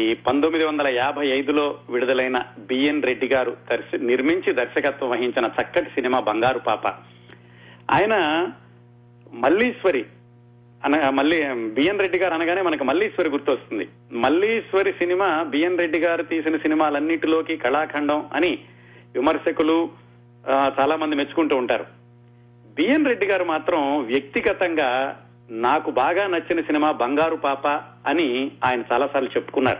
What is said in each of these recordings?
ఈ పంతొమ్మిది వందల యాభై ఐదులో విడుదలైన బిఎన్ రెడ్డి గారు దర్శ నిర్మించి దర్శకత్వం వహించిన చక్కటి సినిమా బంగారు పాప. ఆయన మల్లీశ్వరి అన మళ్ళీ బిఎన్ రెడ్డి గారు అనగానే మనకు మల్లీశ్వరి గుర్తొస్తుంది. మల్లీశ్వరి సినిమా బిఎన్ రెడ్డి గారు తీసిన సినిమాలన్నిటిలోకి కళాఖండం అని విమర్శకులు చాలా మంది మెచ్చుకుంటూ ఉంటారు. బిఎన్ రెడ్డి గారు మాత్రం వ్యక్తిగతంగా నాకు బాగా నచ్చిన సినిమా బంగారు పాప అని ఆయన చాలాసార్లు చెప్పుకున్నారు.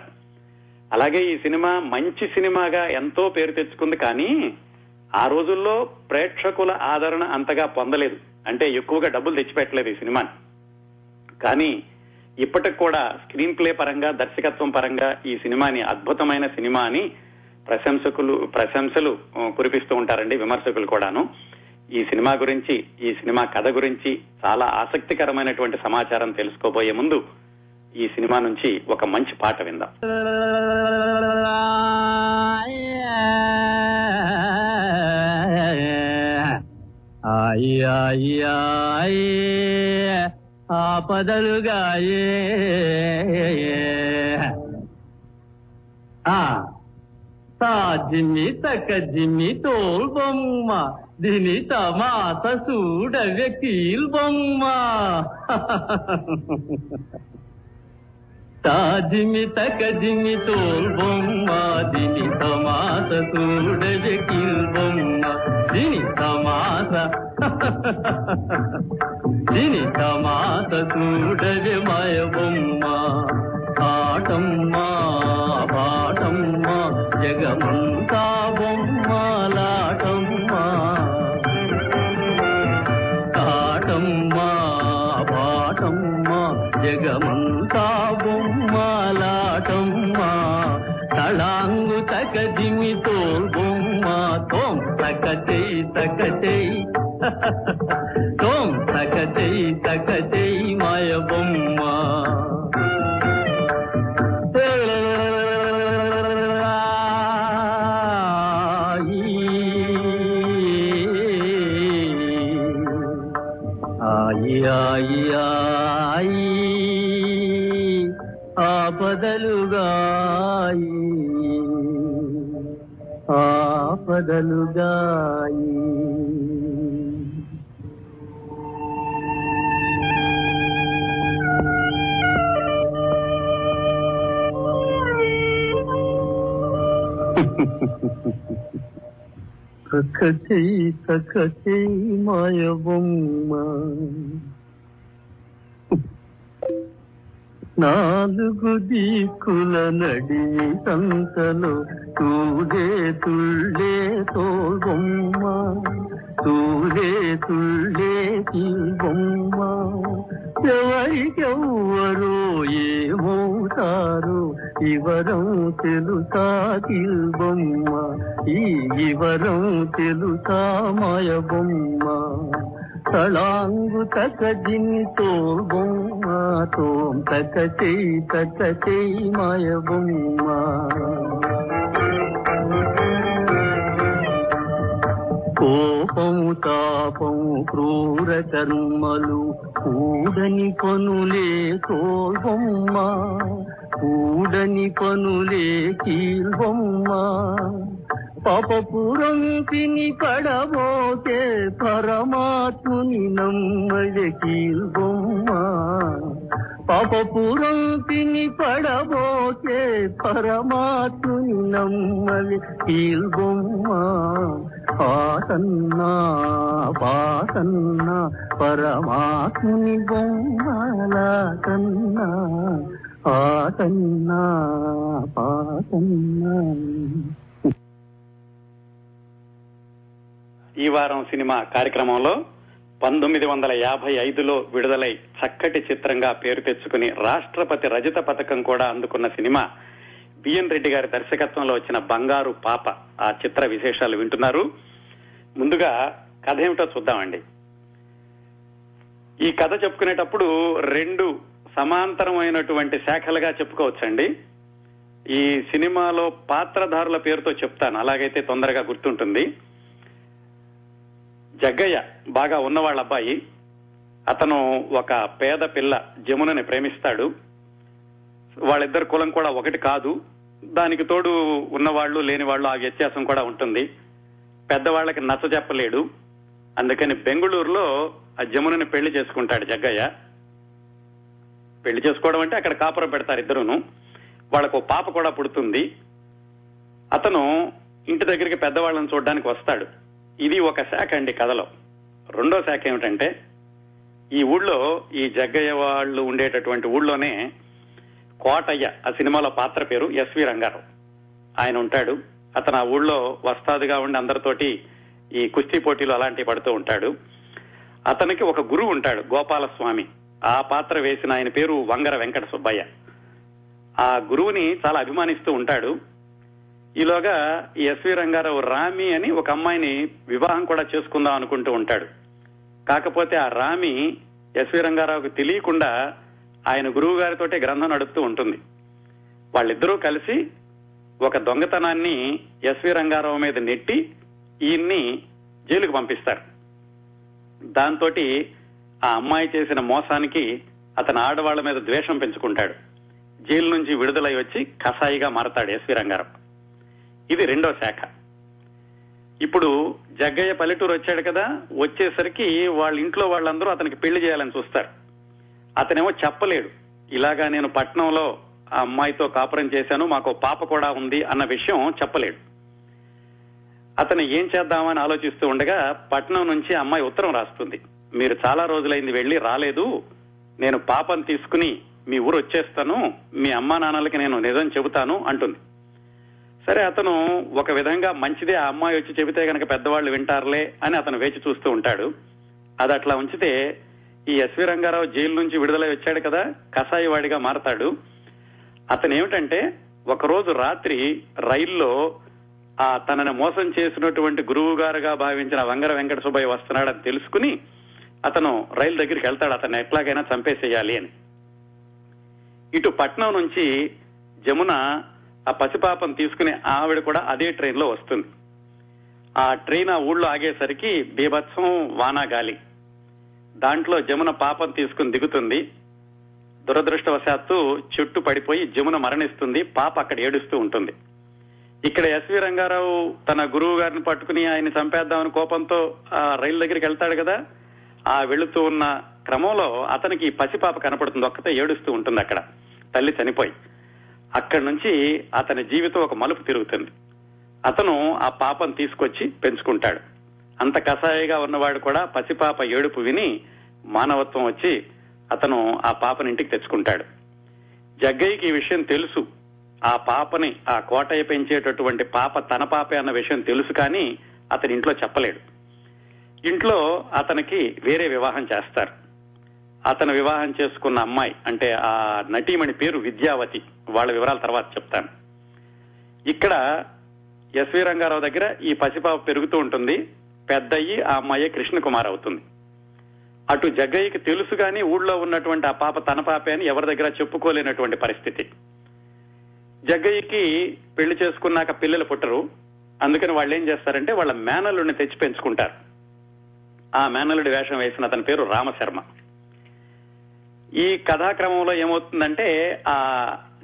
అలాగే ఈ సినిమా మంచి సినిమాగా ఎంతో పేరు తెచ్చుకుంది కానీ ఆ రోజుల్లో ప్రేక్షకుల ఆదరణ అంతగా పొందలేదు. అంటే ఎక్కువగా డబ్బులు తెచ్చిపెట్టలేదు ఈ సినిమాని. కానీ ఇప్పటికి కూడా స్క్రీన్ ప్లే పరంగా దర్శకత్వం పరంగా ఈ సినిమాని అద్భుతమైన సినిమా అని ప్రశంసకులు ప్రశంసలు కురిపిస్తూ ఉంటారండి విమర్శకులు కూడాను. ఈ సినిమా గురించి ఈ సినిమా కథ గురించి చాలా ఆసక్తికరమైనటువంటి సమాచారం తెలుసుకోబోయే ముందు ఈ సినిమా నుంచి ఒక మంచి పాట విందాం. ఆపదలుగాయే ఆ జిమ్మి తక్క జిమ్మి తోల్ బొమ్మ దీని తమాత చూడవే కీల్ బొమ్మ. తాజిమి తకజిమి జిమి తోల్ బొమ్మ దిని తమాస చూడవే కీల్ దిని తమాస దిని తమాస చూడవే మాయ బొమ్మ ఆటమ్మ పాటమ్మ జగమంతా బొమ్మలాటమ్మ తక చెయ్యి తక చెయ్యి. సఖచై సఖచై మాయ బొమ్మ నాలుగు దిక్కుల నడి సంతలో తూడే తుళ్ళే తోల్బొమ్మ. తూడే తుళ్ళే బొమ్మ ఎవరికెవ్వరో ఏమవుతారో ఇవరం తెలుసా తిల్బొమ్మ ఈ ఇవరం తెలుసా మాయ బొమ్మ తళాంగు తక జిన్ని బొమ్మ తోం తక చెయ్యి తక చెయ్యి మాయ బొమ్మ కోపము తాపము క్రూర కర్మలు కూడని పనులే తోల్బొమ్మ కూడని పనులే కీల్బొమ్మ పాపపురం తిని పడబోతే పరమాత్ముని నమ్మడి కీల్బొమ్మ పాపపురం తిని పడబోతే పరమాత్ముని నమ్మలి కీల్బొమ్మ పాసన్నా పాసన్నా పరమాత్ముని బొమ్మలా కన్నా. పాటన్నా పాటన్నా. ఈ వారం సినిమా కార్యక్రమంలో పంతొమ్మిది వందల యాభై ఐదులో విడుదలై చక్కటి చిత్రంగా పేరు తెచ్చుకుని రాష్ట్రపతి రజత పథకం కూడా అందుకున్న సినిమా బిఎన్ రెడ్డి గారి దర్శకత్వంలో వచ్చిన బంగారు పాప. ఆ చిత్ర విశేషాలు వింటున్నారు. ముందుగా కథ ఏమిటో చూద్దామండి. ఈ కథ చెప్పుకునేటప్పుడు రెండు సమాంతరమైనటువంటి శాఖలుగా చెప్పుకోవచ్చండి. ఈ సినిమాలో పాత్రధారుల పేరుతో చెప్తాను. అలాగైతే తొందరగా గుర్తుంటుంది. జగ్గయ్య బాగా ఉన్నవాళ్ళ అబ్బాయి. అతను ఒక పేద పిల్ల జమునని ప్రేమిస్తాడు. వాళ్ళిద్దరు కులం కూడా ఒకటి కాదు. దానికి తోడు ఉన్నవాళ్ళు లేని వాళ్ళు ఆ వ్యత్యాసం కూడా ఉంటుంది. పెద్దవాళ్ళకి నచ్చ చెప్పలేడు అందుకని బెంగుళూరులో ఆ జమునని పెళ్ళి చేసుకుంటాడు జగ్గయ్య. పెళ్ళి చేసుకోవడం అంటే అక్కడ కాపురం పెడతారు ఇద్దరును. వాళ్ళకు పాప కూడా పుడుతుంది. అతను ఇంటి దగ్గరికి పెద్దవాళ్ళని చూడడానికి వస్తాడు. ఇది ఒక శాఖ అండి కథలో. రెండో శాఖ ఏమిటంటే ఈ ఊళ్ళో ఈ జగ్గయ్య వాళ్ళు ఉండేటటువంటి ఊళ్ళోనే కోటయ్య ఆ సినిమాలో పాత్ర పేరు ఎస్వి రంగారావు. ఆయన ఉంటాడు. అతను ఆ ఊళ్ళో వస్తాదుగా ఉండి అందరితోటి ఈ కుస్తీ పోటీలు అలాంటివి పడుతూ ఉంటాడు. అతనికి ఒక గురువు ఉంటాడు గోపాలస్వామి. ఆ పాత్ర వేసిన ఆయన పేరు వంగర వెంకట సుబ్బయ్య. ఆ గురువుని చాలా అభిమానిస్తూ ఉంటాడు. ఈలోగా ఎస్వి రంగారావు రామి అని ఒక అమ్మాయిని వివాహం కూడా చేసుకుందాం అనుకుంటూ ఉంటాడు. కాకపోతే ఆ రామి ఎస్వి రంగారావుకి తెలియకుండా ఆయన గురువు గారితోటే గ్రంథం నడుపుతూ ఉంటుంది. వాళ్ళిద్దరూ కలిసి ఒక దొంగతనాన్ని ఎస్వి రంగారావు మీద నెట్టి ఈయన్ని జైలుకు పంపిస్తారు. దాంతో ఆ అమ్మాయి చేసిన మోసానికి అతను ఆడవాళ్ళ మీద ద్వేషం పెంచుకుంటాడు. జైలు నుంచి విడుదలై వచ్చి కసాయిగా మారతాడు ఎస్వి రంగారావు. ఇది రెండో శాఖ. ఇప్పుడు జగ్గయ్య పల్లెటూరు వచ్చాడు కదా వచ్చేసరికి వాళ్ళ ఇంట్లో వాళ్ళందరూ అతనికి పెళ్ళి చేయాలని చూస్తారు. అతనేమో చెప్పలేడు. ఇలాగా నేను పట్నంలో ఆ అమ్మాయితో కాపురం చేశాను మాకు పాప కూడా ఉంది అన్న విషయం చెప్పలేడు. అతను ఏం చేద్దామని ఆలోచిస్తూ ఉండగా పట్నం నుంచి అమ్మాయి ఉత్తరం రాస్తుంది. మీరు చాలా రోజులైంది వెళ్ళి రాలేదు. నేను పాపం తీసుకుని మీ ఊరు వచ్చేస్తాను. మీ అమ్మా నాన్నలకి నేను నిజం చెబుతాను అంటుంది. సరే అతను ఒక విధంగా మంచిదే ఆ అమ్మాయి వచ్చి చెబితే కనుక పెద్దవాళ్ళు వింటారులే అని అతను వేచి చూస్తూ ఉంటాడు. అది అట్లా ఉంచితే ఈ ఎస్వి రంగారావు జైలు నుంచి విడుదలై వచ్చాడు కదా కసాయి వాడిగా మారతాడు. అతను ఏమిటంటే ఒకరోజు రాత్రి రైల్లో ఆ తనని మోసం చేసినటువంటి గురువు గారుగా భావించిన వంగర వెంకట సుబ్బయ్య వస్తున్నాడని తెలుసుకుని అతను రైలు దగ్గరికి వెళ్తాడు అతను ఎట్లాగైనా చంపేసేయాలి అని. ఇటు పట్నం నుంచి జమున ఆ పసిపాపం తీసుకుని ఆవిడ కూడా అదే ట్రైన్లో వస్తుంది. ఆ ట్రైన్ ఆ ఊళ్ళో ఆగేసరికి బీభత్సం వానా గాలి. దాంట్లో జమున పాపం తీసుకుని దిగుతుంది. దురదృష్టవశాత్తు చెట్టు పడిపోయి జమున మరణిస్తుంది పాప అక్కడ ఏడుస్తూ ఉంటుంది. ఇక్కడ ఎస్వి రంగారావు తన గురువు గారిని పట్టుకుని ఆయన చంపేద్దామని కోపంతో ఆ రైలు దగ్గరికి వెళ్తాడు కదా ఆ వెళుతూ ఉన్న క్రమంలో అతనికి పసిపాప కనపడుతుంది. ఒక్కతే ఏడుస్తూ ఉంటుంది అక్కడ. తల్లి చనిపోయి. అక్కడి నుంచి అతని జీవితం ఒక మలుపు తిరుగుతుంది. అతను ఆ పాపను తీసుకొచ్చి పెంచుకుంటాడు. అంత కషాయిగా ఉన్నవాడు కూడా పసిపాప ఏడుపు విని మానవత్వం వచ్చి అతను ఆ పాపని ఇంటికి తెచ్చుకుంటాడు. జగ్గయ్యకి ఈ విషయం తెలుసు. ఆ పాపని ఆ కోటయ్య పెంచేటటువంటి పాప తన పాపే అన్న విషయం తెలుసు కానీ అతని ఇంట్లో చెప్పలేడు. ఇంట్లో అతనికి వేరే వివాహం చేస్తారు. అతను వివాహం చేసుకున్న అమ్మాయి అంటే ఆ నటీమణి పేరు విద్యావతి వాళ్ళ వివరాల తర్వాత చెప్తాను. ఇక్కడ ఎస్వి రంగారావు దగ్గర ఈ పసిపాప పెరుగుతూ ఉంటుంది. పెద్దయ్యి ఆ అమ్మాయి కృష్ణకుమార్ అవుతుంది. అటు జగ్గయ్యకి తెలుసు కానీ ఊళ్ళో ఉన్నటువంటి ఆ పాప తన పాపే అని ఎవరి దగ్గర చెప్పుకోలేనటువంటి పరిస్థితి. జగ్గయ్యకి పెళ్ళి చేసుకున్నాక పిల్లలు పుట్టరు. అందుకని వాళ్ళు ఏం చేస్తారంటే వాళ్ళ మేనల్లుని తెచ్చి పెంచుకుంటారు. ఆ మేనల్లుడి వేషం వేసిన అతని పేరు రామశర్మ. ఈ కథాక్రమంలో ఏమవుతుందంటే ఆ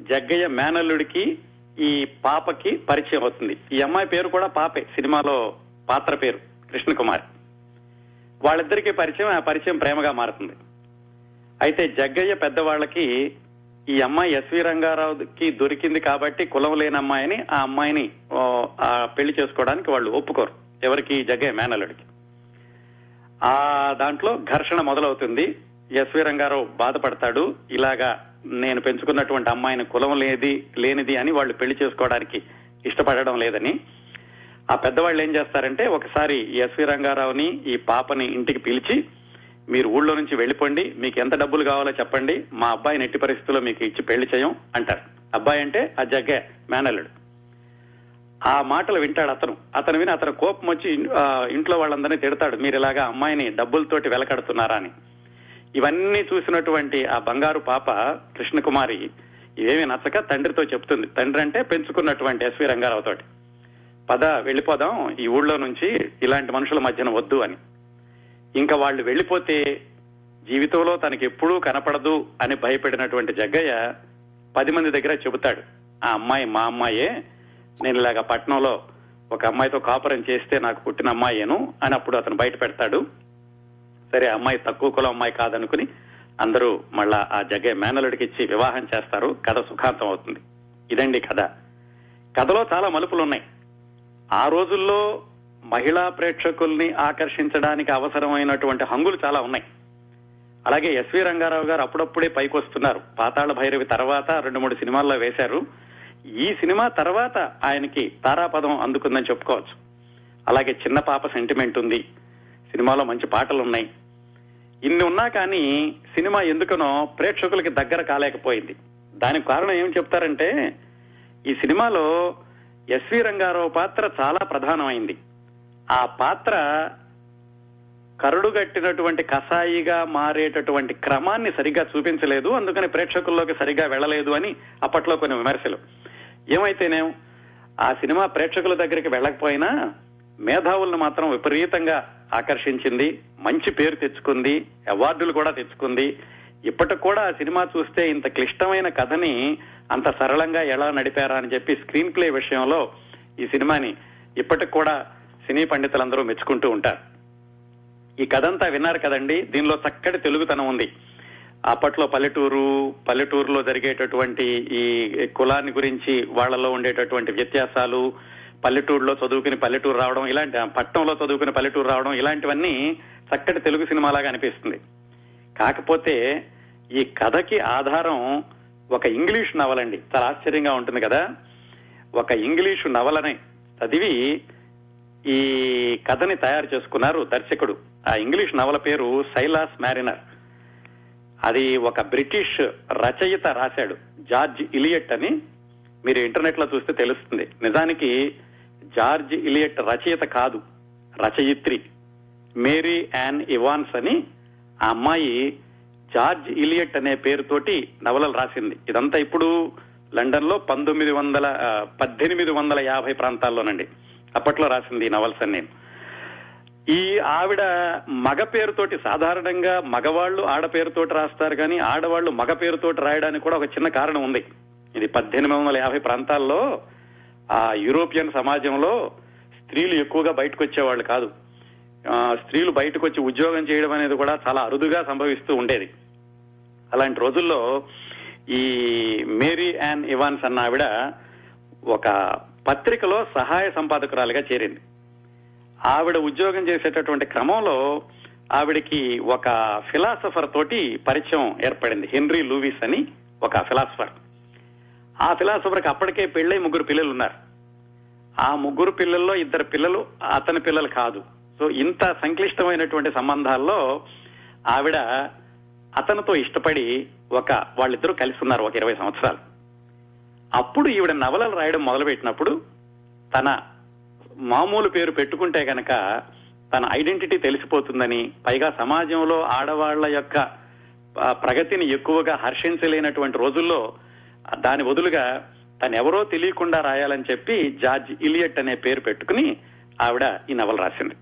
జగ్గయ్య మేనల్లుడికి ఈ పాపకి పరిచయం అవుతుంది. ఈ అమ్మాయి పేరు కూడా పాపే సినిమాలో పాత్ర పేరు కృష్ణకుమారి. వాళ్ళిద్దరికీ పరిచయం ఆ పరిచయం ప్రేమగా మారుతుంది. అయితే జగ్గయ్య పెద్దవాళ్ళకి ఈ అమ్మాయి ఎస్వి రంగారావుకి దొరికింది కాబట్టి కులం లేని అమ్మాయిని ఆ అమ్మాయిని పెళ్ళి చేసుకోవడానికి వాళ్ళు ఒప్పుకోరు. ఎవరికి? జగ్గయ్య మేనల్లుడికి. ఆ దాంట్లో ఘర్షణ మొదలవుతుంది. ఎస్వి రంగారావు బాధపడతాడు. ఇలాగా నేను పెంచుకున్నటువంటి అమ్మాయిని కులం లేది లేనిది అని వాళ్ళు పెళ్ళి చేసుకోవడానికి ఇష్టపడడం లేదని. ఆ పెద్దవాళ్ళు ఏం చేస్తారంటే ఒకసారి ఎస్వి రంగారావుని ఈ పాపని ఇంటికి పిలిచి మీరు ఊళ్ళో నుంచి వెళ్ళిపోండి మీకు ఎంత డబ్బులు కావాలో చెప్పండి మా అబ్బాయిని ఎట్టి పరిస్థితుల్లో మీకు ఇచ్చి పెళ్ళి చేయం అంటారు. అబ్బాయి అంటే ఆ జగ్గ మేనల్లుడు. ఆ మాటలు వింటాడు అతను. అతను విని అతను కోపం వచ్చి ఇంట్లో వాళ్ళందరినీ తిడతాడు మీరు ఇలాగా అమ్మాయిని డబ్బులతోటి వెలకడుతున్నారా అని. ఇవన్నీ చూసినటువంటి ఆ బంగారు పాప కృష్ణకుమారి ఇవేమీ నచ్చక తండ్రితో చెప్తుంది. తండ్రి అంటే పెంచుకున్నటువంటి ఎస్వి రంగారావు తోటి. పద వెళ్ళిపోదాం. ఈ ఊళ్ళో నుంచి ఇలాంటి మనుషుల మధ్యన వద్దు అని. ఇంకా వాళ్ళు వెళ్ళిపోతే జీవితంలో తనకి ఎప్పుడూ కనపడదు అని భయపడినటువంటి జగ్గయ్య పది మంది దగ్గర చెబుతాడు. ఆ అమ్మాయి మా అమ్మాయే నేను ఇలాగ పట్నంలో ఒక అమ్మాయితో కాపురం చేస్తే నాకు పుట్టిన అమ్మాయేను అని అప్పుడు అతను బయట పెడతాడు. సరే అమ్మాయి తక్కువ కులం అమ్మాయి కాదనుకుని అందరూ మళ్ళా ఆ జగే మేనలుడికి ఇచ్చి వివాహం చేస్తారు. కథ సుఖాంతం అవుతుంది. ఇదండి కథ. కథలో చాలా మలుపులు ఉన్నాయి ఆ రోజుల్లో మహిళా ప్రేక్షకుల్ని ఆకర్షించడానికి అవసరమైనటువంటి హంగులు చాలా ఉన్నాయి. అలాగే ఎస్వి రంగారావు గారు అప్పుడప్పుడే పైకి వస్తున్నారు పాతాళ భైరవి తర్వాత రెండు మూడు సినిమాల్లో వేశారు. ఈ సినిమా తర్వాత ఆయనకి తారాపదం అందుకుందని చెప్పుకోవచ్చు. అలాగే చిన్న పాప సెంటిమెంట్ ఉంది. సినిమాలో మంచి పాటలు ఉన్నాయి ఇన్ని ఉన్నా కానీ సినిమా ఎందుకనో ప్రేక్షకులకి దగ్గర కాలేకపోయింది. దానికి కారణం ఏం చెప్తారంటే ఈ సినిమాలో ఎస్వి రంగారావు పాత్ర చాలా ప్రధానమైంది. ఆ పాత్ర కరుడుగట్టినటువంటి కసాయిగా మారేటటువంటి క్రమాన్ని సరిగ్గా చూపించలేదు అందుకని ప్రేక్షకుల్లోకి సరిగ్గా వెళ్ళలేదు అని అప్పట్లో కొన్ని విమర్శలు. ఏమైతేనేం? ఆ సినిమా ప్రేక్షకుల దగ్గరికి వెళ్ళకపోయినా మేధావులను మాత్రం విపరీతంగా ఆకర్షించింది మంచి పేరు తెచ్చుకుంది అవార్డులు కూడా తెచ్చుకుంది. ఇప్పటికి కూడా ఆ సినిమా చూస్తే ఇంత క్లిష్టమైన కథని అంత సరళంగా ఎలా నడిపారా అని చెప్పి స్క్రీన్ ప్లే విషయంలో ఈ సినిమాని ఇప్పటికి కూడా సినీ పండితులందరూ మెచ్చుకుంటూ ఉంటారు. ఈ కథంతా విన్నారు కదండి దీనిలో చక్కటి తెలుగుతనం ఉంది. అప్పట్లో పల్లెటూరు పల్లెటూరులో జరిగేటటువంటి ఈ కులాన్ని గురించి వాళ్ళలో ఉండేటటువంటి వ్యత్యాసాలు పల్లెటూరులో చదువుకుని పల్లెటూరు రావడం ఇలాంటి పట్టణంలో చదువుకుని పల్లెటూరు రావడం ఇలాంటివన్నీ చక్కటి తెలుగు సినిమాలాగా అనిపిస్తుంది. కాకపోతే ఈ కథకి ఆధారం ఒక ఇంగ్లీష్ నవలండి చాలా ఆశ్చర్యంగా ఉంటుంది కదా. ఒక ఇంగ్లీషు నవలని చదివి ఈ కథని తయారు చేసుకున్నారు దర్శకుడు. ఆ ఇంగ్లీష్ నవల పేరు సైలాస్ మ్యారినర్. అది ఒక బ్రిటిష్ రచయిత రాశాడు జార్జ్ ఇలియట్ అని. మీరు ఇంటర్నెట్లో చూస్తే తెలుస్తుంది. నిజానికి జార్జ్ ఇలియట్ రచయిత కాదు రచయిత్రి. మేరీ యాన్ ఇవాన్స్ అని ఆ అమ్మాయి జార్జ్ ఇలియట్ అనే పేరుతోటి నవలలు రాసింది. ఇదంతా ఇప్పుడు లండన్లో పంతొమ్మిది వందల పద్దెనిమిది వందల యాభై ప్రాంతాల్లోనండి. అప్పట్లో రాసింది ఈ నవల్స్ అని నేను ఈ ఆవిడ మగ పేరుతోటి సాధారణంగా మగవాళ్ళు ఆడ పేరుతోటి రాస్తారు కానీ ఆడవాళ్ళు మగ పేరుతోటి రాయడానికి కూడా ఒక చిన్న కారణం ఉంది. ఇది పద్దెనిమిది వందల యాభై ప్రాంతాల్లో ఆ యూరోపియన్ సమాజంలో స్త్రీలు ఎక్కువగా బయటకు వచ్చేవాళ్ళు కాదు స్త్రీలు బయటకు వచ్చి ఉద్యోగం చేయడం అనేది కూడా చాలా అరుదుగా సంభవిస్తూ ఉండేది. అలాంటి రోజుల్లో ఈ మేరీ యాన్ ఇవాన్స్ అన్న ఆవిడ ఒక పత్రికలో సహాయ సంపాదకురాలిగా చేరింది. ఆవిడ ఉద్యోగం చేసేటటువంటి క్రమంలో ఆవిడకి ఒక ఫిలాసఫర్ తోటి పరిచయం ఏర్పడింది. హెన్రీ లూవిస్ అని ఒక ఫిలాసఫర్. ఆ ఫిలాసఫర్కి అప్పటికే పెళ్ళై ముగ్గురు పిల్లలు ఉన్నారు ఆ ముగ్గురు పిల్లల్లో ఇద్దరు పిల్లలు అతని పిల్లలు కాదు. సో ఇంత సంక్లిష్టమైనటువంటి సంబంధాల్లో ఆవిడ అతనితో ఇష్టపడి ఒక వాళ్ళిద్దరూ కలిసి ఉన్నారు ఒక ఇరవై సంవత్సరాలు. అప్పుడు ఈవిడ నవలలు రాయడం మొదలుపెట్టినప్పుడు తన మామూలు పేరు పెట్టుకుంటే గనక తన ఐడెంటిటీ తెలిసిపోతుందని పైగా సమాజంలో ఆడవాళ్ళ యొక్క ప్రగతిని ఎక్కువగా హర్షించలేనటువంటి రోజుల్లో దాని బదులుగా తనెవరో ఎవరో తెలియకుండా రాయాలని చెప్పి జార్జ్ ఇలియట్ అనే పేరు పెట్టుకుని ఆవిడ ఈ నవల రాసింది.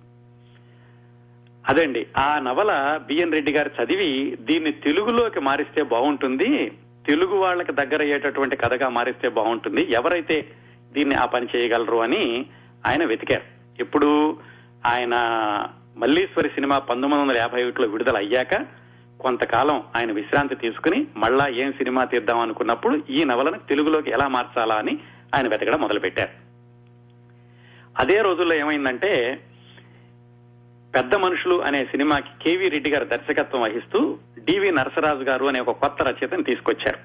అదండి ఆ నవల బిఎన్ రెడ్డి గారు చదివి దీన్ని తెలుగులోకి మారిస్తే బాగుంటుంది తెలుగు వాళ్ళకి దగ్గర అయ్యేటటువంటి కథగా మారిస్తే బాగుంటుంది ఎవరైతే దీన్ని ఆ పని చేయగలరు అని ఆయన వెతికారు. ఇప్పుడు ఆయన మల్లీశ్వరి సినిమా పంతొమ్మిది వందల యాభై ఒకటిలో విడుదల అయ్యాక కొంతకాలం ఆయన విశ్రాంతి తీసుకుని మళ్ళా ఏం సినిమా తీద్దాం అనుకున్నప్పుడు ఈ నవలను తెలుగులోకి ఎలా మార్చాలా అని ఆయన వెతకడం మొదలుపెట్టారు. అదే రోజుల్లో ఏమైందంటే పెద్ద మనుషులు అనే సినిమాకి కేవీ రెడ్డి గారు దర్శకత్వం వహిస్తూ డివి నరసరాజు గారు అనే ఒక కొత్త రచయితను తీసుకొచ్చారు.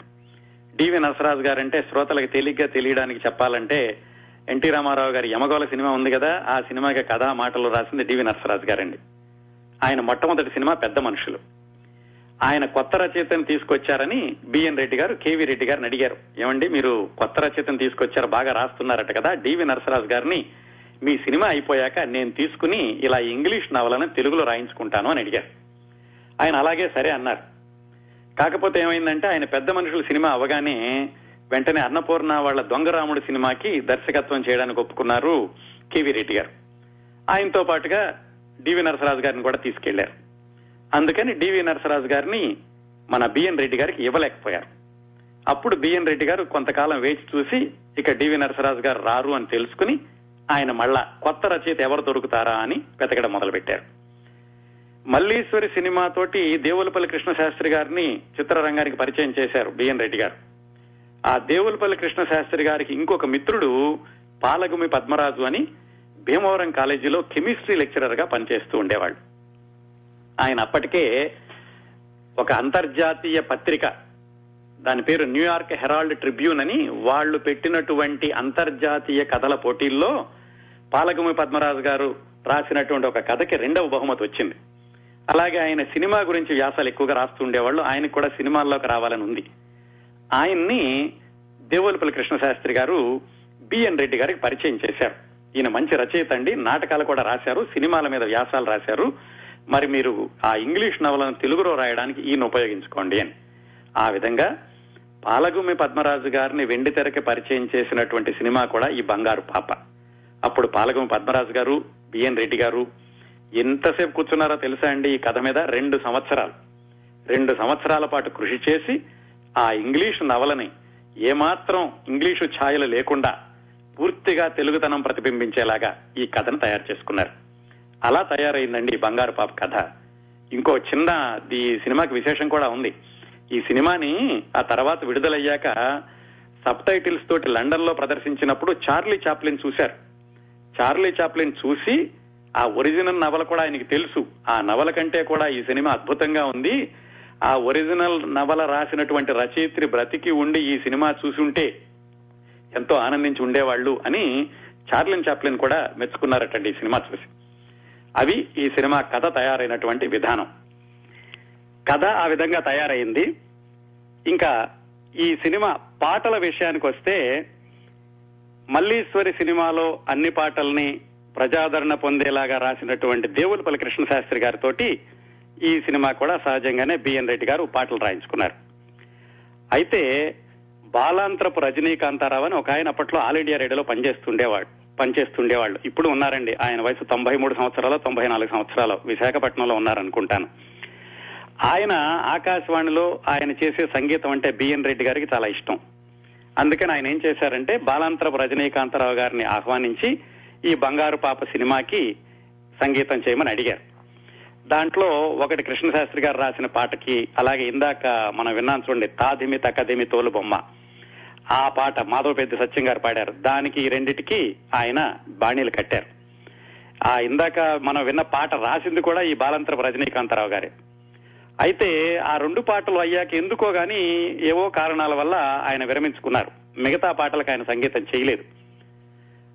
డివి నరసరాజు గారంటే శ్రోతలకు తేలిగ్గా తెలియడానికి చెప్పాలంటే ఎన్టీ రామారావు గారి యమగోళ సినిమా ఉంది కదా ఆ సినిమాకి కథా మాటలు రాసింది డివి నర్సరాజు గారండి. ఆయన మొట్టమొదటి సినిమా పెద్ద మనుషులు. ఆయన కొత్త రచయితను తీసుకొచ్చారని బిఎన్ రెడ్డి గారు కేవీ రెడ్డి గారిని అడిగారు. ఏమండి మీరు కొత్త రచయితను తీసుకొచ్చారు బాగా రాస్తున్నారట కదా డివి నరసరాజు గారిని మీ సినిమా అయిపోయాక నేను తీసుకుని ఇలా ఇంగ్లీష్ నవలను తెలుగులో రాయించుకుంటాను అని అడిగారు. ఆయన అలాగే సరే అన్నారు. కాకపోతే ఏమైందంటే ఆయన పెద్ద మనుషుల సినిమా అవగానే వెంటనే అన్నపూర్ణ వాళ్ళ దొంగరాముడు సినిమాకి దర్శకత్వం చేయడానికి ఒప్పుకున్నారు కేవీ రెడ్డి గారు. ఆయనతో పాటుగా డివి నరసరాజు గారిని కూడా తీసుకెళ్ళారు. అందుకని డివి నరసరాజు గారిని మన బిఎన్ రెడ్డి గారికి ఇవ్వలేకపోయారు. అప్పుడు బిఎన్ రెడ్డి గారు కొంతకాలం వేచి చూసి ఇక డివి నరసరాజు గారు రారు అని తెలుసుకుని ఆయన మళ్ళా కొత్త రచయిత ఎవరు దొరుకుతారా అని వెతకడం మొదలుపెట్టారు. మల్లీశ్వరి సినిమాతోటి దేవులపల్లి కృష్ణశాస్త్రి గారిని చిత్రరంగానికి పరిచయం చేశారు బిఎన్ రెడ్డి గారు. ఆ దేవులపల్లి కృష్ణశాస్త్రి గారికి ఇంకొక మిత్రుడు పాలగుమి పద్మరాజు అని భీమవరం కాలేజీలో కెమిస్ట్రీ లెక్చరర్గా పనిచేస్తూ ఉండేవాళ్ళు. ఆయన అప్పటికే ఒక అంతర్జాతీయ పత్రిక దాని పేరు న్యూయార్క్ హెరాల్డ్ ట్రిబ్యూన్ అని వాళ్ళు పెట్టినటువంటి అంతర్జాతీయ కథల పోటీల్లో పాలగుమి పద్మరాజు గారు రాసినటువంటి ఒక కథకి రెండవ బహుమతి వచ్చింది. అలాగే ఆయన సినిమా గురించి వ్యాసాలు ఎక్కువగా రాస్తూ ఉండేవాళ్ళు. ఆయనకు కూడా సినిమాల్లోకి రావాలని ఉంది. ఆయన్ని దేవులపల్లి కృష్ణశాస్త్రి గారు బిఎన్ రెడ్డి గారికి పరిచయం చేశారు. ఈయన మంచి రచయిత అండి. నాటకాలు కూడా రాశారు. సినిమాల మీద వ్యాసాలు రాశారు. మరి మీరు ఆ ఇంగ్లీష్ నవలను తెలుగులో రాయడానికి ఈయన ఉపయోగించుకోండి అని. ఆ విధంగా పాలగుమి పద్మరాజు గారిని వెండి తెరకి పరిచయం చేసినటువంటి సినిమా కూడా ఈ బంగారు పాప. అప్పుడు పాలగుమి పద్మరాజు గారు బిఎన్ రెడ్డి గారు ఎంతసేపు కూర్చున్నారో తెలుసా అండి ఈ కథ మీద? రెండు సంవత్సరాలు. రెండు సంవత్సరాల పాటు కృషి చేసి ఆ ఇంగ్లీషు నవలని ఏమాత్రం ఇంగ్లీషు ఛాయలు లేకుండా పూర్తిగా తెలుగుతనం ప్రతిబింబించేలాగా ఈ కథను తయారు చేసుకున్నారు. అలా తయారైందండి బంగారు పాప కథ. ఇంకో చిన్న ఈ సినిమాకి విశేషం కూడా ఉంది. ఈ సినిమాని ఆ తర్వాత విడుదలయ్యాక సబ్ టైటిల్స్ తోటి లండన్లో ప్రదర్శించినప్పుడు చార్లీ చాప్లిన్ చూశారు. చార్లీ చాప్లిన్ చూసి ఆ ఒరిజినల్ నవల కూడా ఆయనకి తెలుసు. ఆ నవల కంటే కూడా ఈ సినిమా అద్భుతంగా ఉంది. ఆ ఒరిజినల్ నవల రాసినటువంటి రచయిత్రి బ్రతికి ఉండి ఈ సినిమా చూసుంటే ఎంతో ఆనందించి ఉండేవాళ్ళు అని చార్లిన్ చాప్లిన్ కూడా మెచ్చుకున్నారటండి ఈ సినిమా చూసి. అవి ఈ సినిమా కథ తయారైనటువంటి విధానం. కథ ఆ విధంగా తయారైంది. ఇంకా ఈ సినిమా పాటల విషయానికి వస్తే మల్లీశ్వరి సినిమాలో అన్ని పాటల్ని ప్రజాదరణ పొందేలాగా రాసినటువంటి దేవులపల్లి కృష్ణశాస్త్రి గారితోటి ఈ సినిమా కూడా సహజంగానే బిఎన్ రెడ్డి గారు పాటలు రాయించుకున్నారు. అయితే బాలాంత్రపు రజనీకాంతారావు అని ఒక ఆయన అప్పట్లో ఆల్ ఇండియా రేడియోలో పనిచేస్తుండేవాడు పనిచేస్తుండేవాళ్ళు. ఇప్పుడు ఉన్నారండి. ఆయన వయసు తొంభై మూడు సంవత్సరాలు తొంభై నాలుగు సంవత్సరాలు. విశాఖపట్నంలో ఉన్నారనుకుంటాను. ఆయన ఆకాశవాణిలో ఆయన చేసే సంగీతం అంటే బిఎన్ రెడ్డి గారికి చాలా ఇష్టం. అందుకని ఆయన ఏం చేశారంటే బాలాంతరపు రజనీకాంతరావు గారిని ఆహ్వానించి ఈ బంగారు పాప సినిమాకి సంగీతం చేయమని అడిగారు. దాంట్లో ఒకటి కృష్ణశాస్త్రి గారు రాసిన పాటకి అలాగే ఇందాక మనం విన్నాం చూడండి తాదిమి తకదిమి తోలు బొమ్మ. ఆ పాట మాధవ పెద్ద సత్యం గారు పాడారు. దానికి ఈ రెండిటికి ఆయన బాణీలు కట్టారు. ఆ ఇందాక మనం విన్న పాట రాసింది కూడా ఈ బాలంతరపు రజనీకాంతరావు గారే. అయితే ఆ రెండు పాటలు అయ్యాక ఎందుకో గాని ఏవో కారణాల వల్ల ఆయన విరమించుకున్నారు. మిగతా పాటలకు ఆయన సంగీతం చేయలేదు.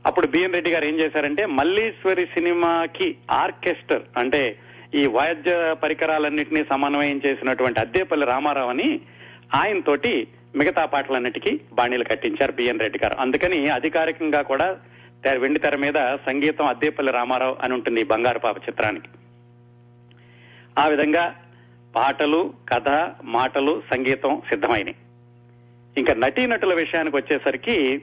అప్పుడు బిఎన్ రెడ్డి గారు ఏం చేశారంటే మల్లీశ్వరి సినిమాకి ఆర్కెస్టర్ అంటే ఈ వాయిద్య పరికరాలన్నింటినీ సమన్వయం చేసినటువంటి అద్దేపల్లి రామారావు అని ఆయనతోటి మిగతా పాటలన్నిటికీ బాణీలు కట్టించారు బిఎన్ రెడ్డి గారు. అందుకని అధికారికంగా కూడా వెండి తెర మీద సంగీతం అద్దేపల్లి రామారావు అని ఉంటుంది ఈ బంగారు పాప చిత్రానికి. ఆ విధంగా పాటలు కథ మాటలు సంగీతం సిద్ధమైనవి ఇంకా నటీనటుల విషయానికి వచ్చేసరికి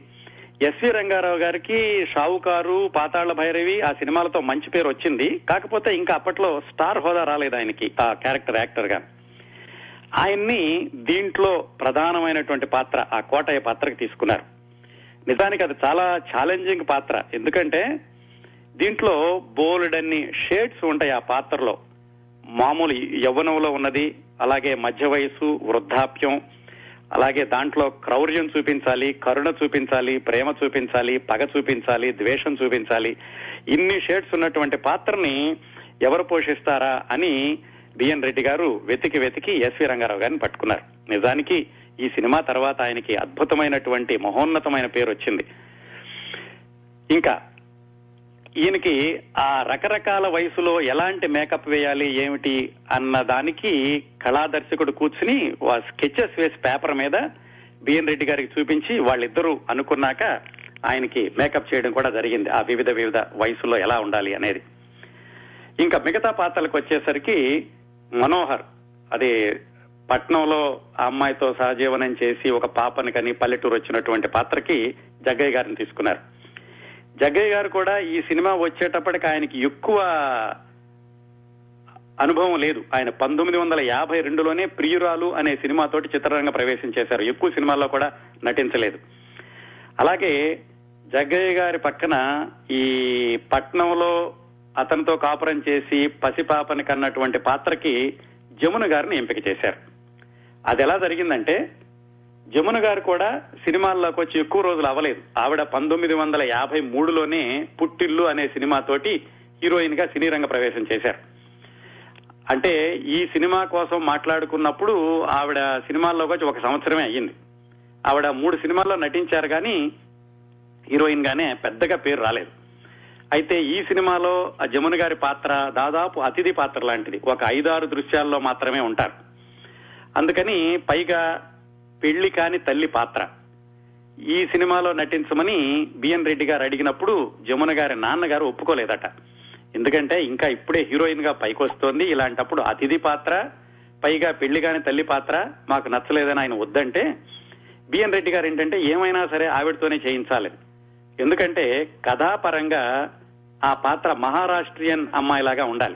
ఎస్వి రంగారావు గారికి షావుకారు పాతాళ్ళ భైరవి ఆ సినిమాలతో మంచి పేరు వచ్చింది. కాకపోతే ఇంకా అప్పట్లో స్టార్ హోదా రాలేదు ఆయనకి ఆ క్యారెక్టర్ యాక్టర్గా ఆయన్ని దీంట్లో ప్రధానమైనటువంటి పాత్ర ఆ కోటయ్య పాత్రకి తీసుకున్నారు. నిజానికి అది చాలా ఛాలెంజింగ్ పాత్ర. ఎందుకంటే దీంట్లో బోలెడన్ని షేడ్స్ ఉంటాయి ఆ పాత్రలో. మామూలు యవ్వనంలో ఉన్నది అలాగే మధ్య వయసు వృద్ధాప్యం అలాగే దాంట్లో క్రౌర్యం చూపించాలి కరుణ చూపించాలి ప్రేమ చూపించాలి పగ చూపించాలి ద్వేషం చూపించాలి. ఇన్ని షేడ్స్ ఉన్నటువంటి పాత్రని ఎవరు పోషిస్తారా అని బిఎన్ రెడ్డి గారు వెతికి వెతికి ఎస్వి రంగారావు గారిని పట్టుకున్నారు. నిజానికి ఈ సినిమా తర్వాత ఆయనకి అద్భుతమైనటువంటి మహోన్నతమైన పేరు వచ్చింది. ఇంకా ఈయనకి ఆ రకరకాల వయసులో ఎలాంటి మేకప్ వేయాలి ఏమిటి అన్న దానికి కళాదర్శకుడు కూర్చుని స్కెచెస్ వేసి పేపర్ మీద బిఎన్ రెడ్డి గారికి చూపించి వాళ్ళిద్దరూ అనుకున్నాక ఆయనకి మేకప్ చేయడం కూడా జరిగింది. ఆ వివిధ వివిధ వయసులో ఎలా ఉండాలి అనేది. ఇంకా మిగతా పాత్రలకు వచ్చేసరికి మనోహర్. అది పట్నంలో ఆ అమ్మాయితో సహజీవనం చేసి ఒక పాపని కని పల్లెటూరు వచ్చినటువంటి పాత్రకి జగ్గయ్య గారిని తీసుకున్నారు. జగ్గయ్య గారు కూడా ఈ సినిమా వచ్చేటప్పటికి ఆయనకి ఎక్కువ అనుభవం లేదు. ఆయన పంతొమ్మిది వందల యాభై రెండులోనే ప్రియురాలు అనే సినిమాతోటి చిత్రరంగ ప్రవేశం చేశారు ఎక్కువ సినిమాల్లో కూడా నటించలేదు. అలాగే జగ్గయ్య గారి పక్కన ఈ పట్నంలో అతనితో కాపురం చేసి పసిపాపని కన్నటువంటి పాత్రకి జమున గారిని ఎంపిక చేశారు. అది ఎలా జరిగిందంటే జమున గారు కూడా సినిమాల్లోకి వచ్చి ఎక్కువ రోజులు అవ్వలేదు. ఆవిడ పంతొమ్మిది వందల యాభై మూడులోనే పుట్టిల్లు అనే సినిమాతోటి హీరోయిన్గా సినీ రంగ ప్రవేశం చేశారు. అంటే ఈ సినిమా కోసం మాట్లాడుకున్నప్పుడు ఆవిడ సినిమాల్లోకి వచ్చి ఒక సంవత్సరమే అయ్యింది. ఆవిడ మూడు సినిమాల్లో నటించారు కానీ హీరోయిన్ గానే పెద్దగా పేరు రాలేదు. అయితే ఈ సినిమాలో ఆ జమున గారి పాత్ర దాదాపు అతిథి పాత్ర లాంటిది. ఒక ఐదారు దృశ్యాల్లో మాత్రమే ఉంటారు. అందుకని పైగా పెళ్ళి కాని తల్లి పాత్ర. ఈ సినిమాలో నటించమని బిఎన్ రెడ్డి గారు అడిగినప్పుడు జమున గారి నాన్నగారు ఒప్పుకోలేదట. ఎందుకంటే ఇంకా ఇప్పుడే హీరోయిన్గా పైకొస్తోంది. ఇలాంటప్పుడు అతిథి పాత్ర పైగా పెళ్ళి కాని తల్లి పాత్ర మాకు నచ్చలేదని ఆయన వద్దంటే బిఎన్ రెడ్డి గారు ఏంటంటే ఏమైనా సరే ఆవిడతోనే చేయించాలి. ఎందుకంటే కథాపరంగా ఆ పాత్ర మహారాష్ట్రియన్ అమ్మాయిలాగా ఉండాలి.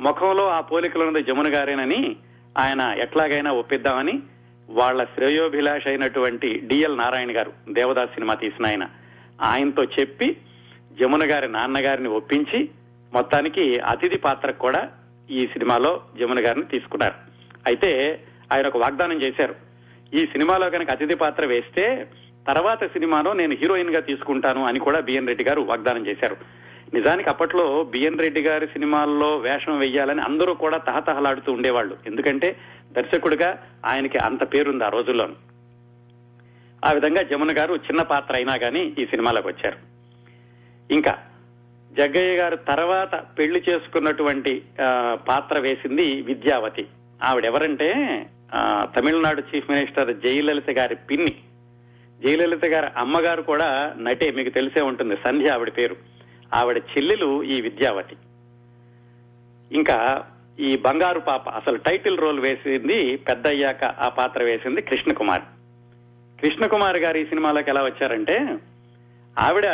ముఖంలో ఆ పోలికలు ఉన్నది జమున గారేనని ఆయన ఎట్లాగైనా ఒప్పిద్దామని వాళ్ళ శ్రేయోభిలాష అయినటువంటి డిఎల్ నారాయణ గారు దేవదాస్ సినిమా తీసిన ఆయన ఆయనతో చెప్పి జమున గారి నాన్నగారిని ఒప్పించి మొత్తానికి అతిథి పాత్రకు కూడా ఈ సినిమాలో జమున గారిని తీసుకున్నారు. అయితే ఆయన ఒక వాగ్దానం చేశారు. ఈ సినిమాలో కనుక అతిథి పాత్ర వేస్తే తర్వాత సినిమాలో నేను హీరోయిన్గా తీసుకుంటాను అని కూడా బిఎన్ రెడ్డి గారు వాగ్దానం చేశారు. నిజానికి అప్పట్లో బిఎన్ రెడ్డి గారి సినిమాల్లో వేషం వెయ్యాలని అందరూ కూడా తహతహలాడుతూ ఉండేవాళ్ళు. ఎందుకంటే దర్శకుడిగా ఆయనకి అంత పేరుంది ఆ రోజుల్లోనూ. ఆ విధంగా జమున గారు చిన్న పాత్ర అయినా కానీ ఈ సినిమాలోకి వచ్చారు. ఇంకా జగ్గయ్య గారు తర్వాత పెళ్ళి చేసుకున్నటువంటి పాత్ర వేసింది విద్యావతి. ఆవిడెవరంటే తమిళనాడు చీఫ్ మినిస్టర్ జయలలిత గారి పిన్ని. జయలలిత గారి అమ్మగారు కూడా నటే మీకు తెలిసే ఉంటుంది సంధ్య ఆవిడ పేరు. ఆవిడ చెల్లెలు ఈ విద్యావతి. ఇంకా ఈ బంగారు పాప అసలు టైటిల్ రోల్ వేసింది పెద్దయ్యాక ఆ పాత్ర వేసింది కృష్ణకుమార్. కృష్ణకుమార్ గారు ఈ సినిమాలోకి ఎలా వచ్చారంటే ఆవిడ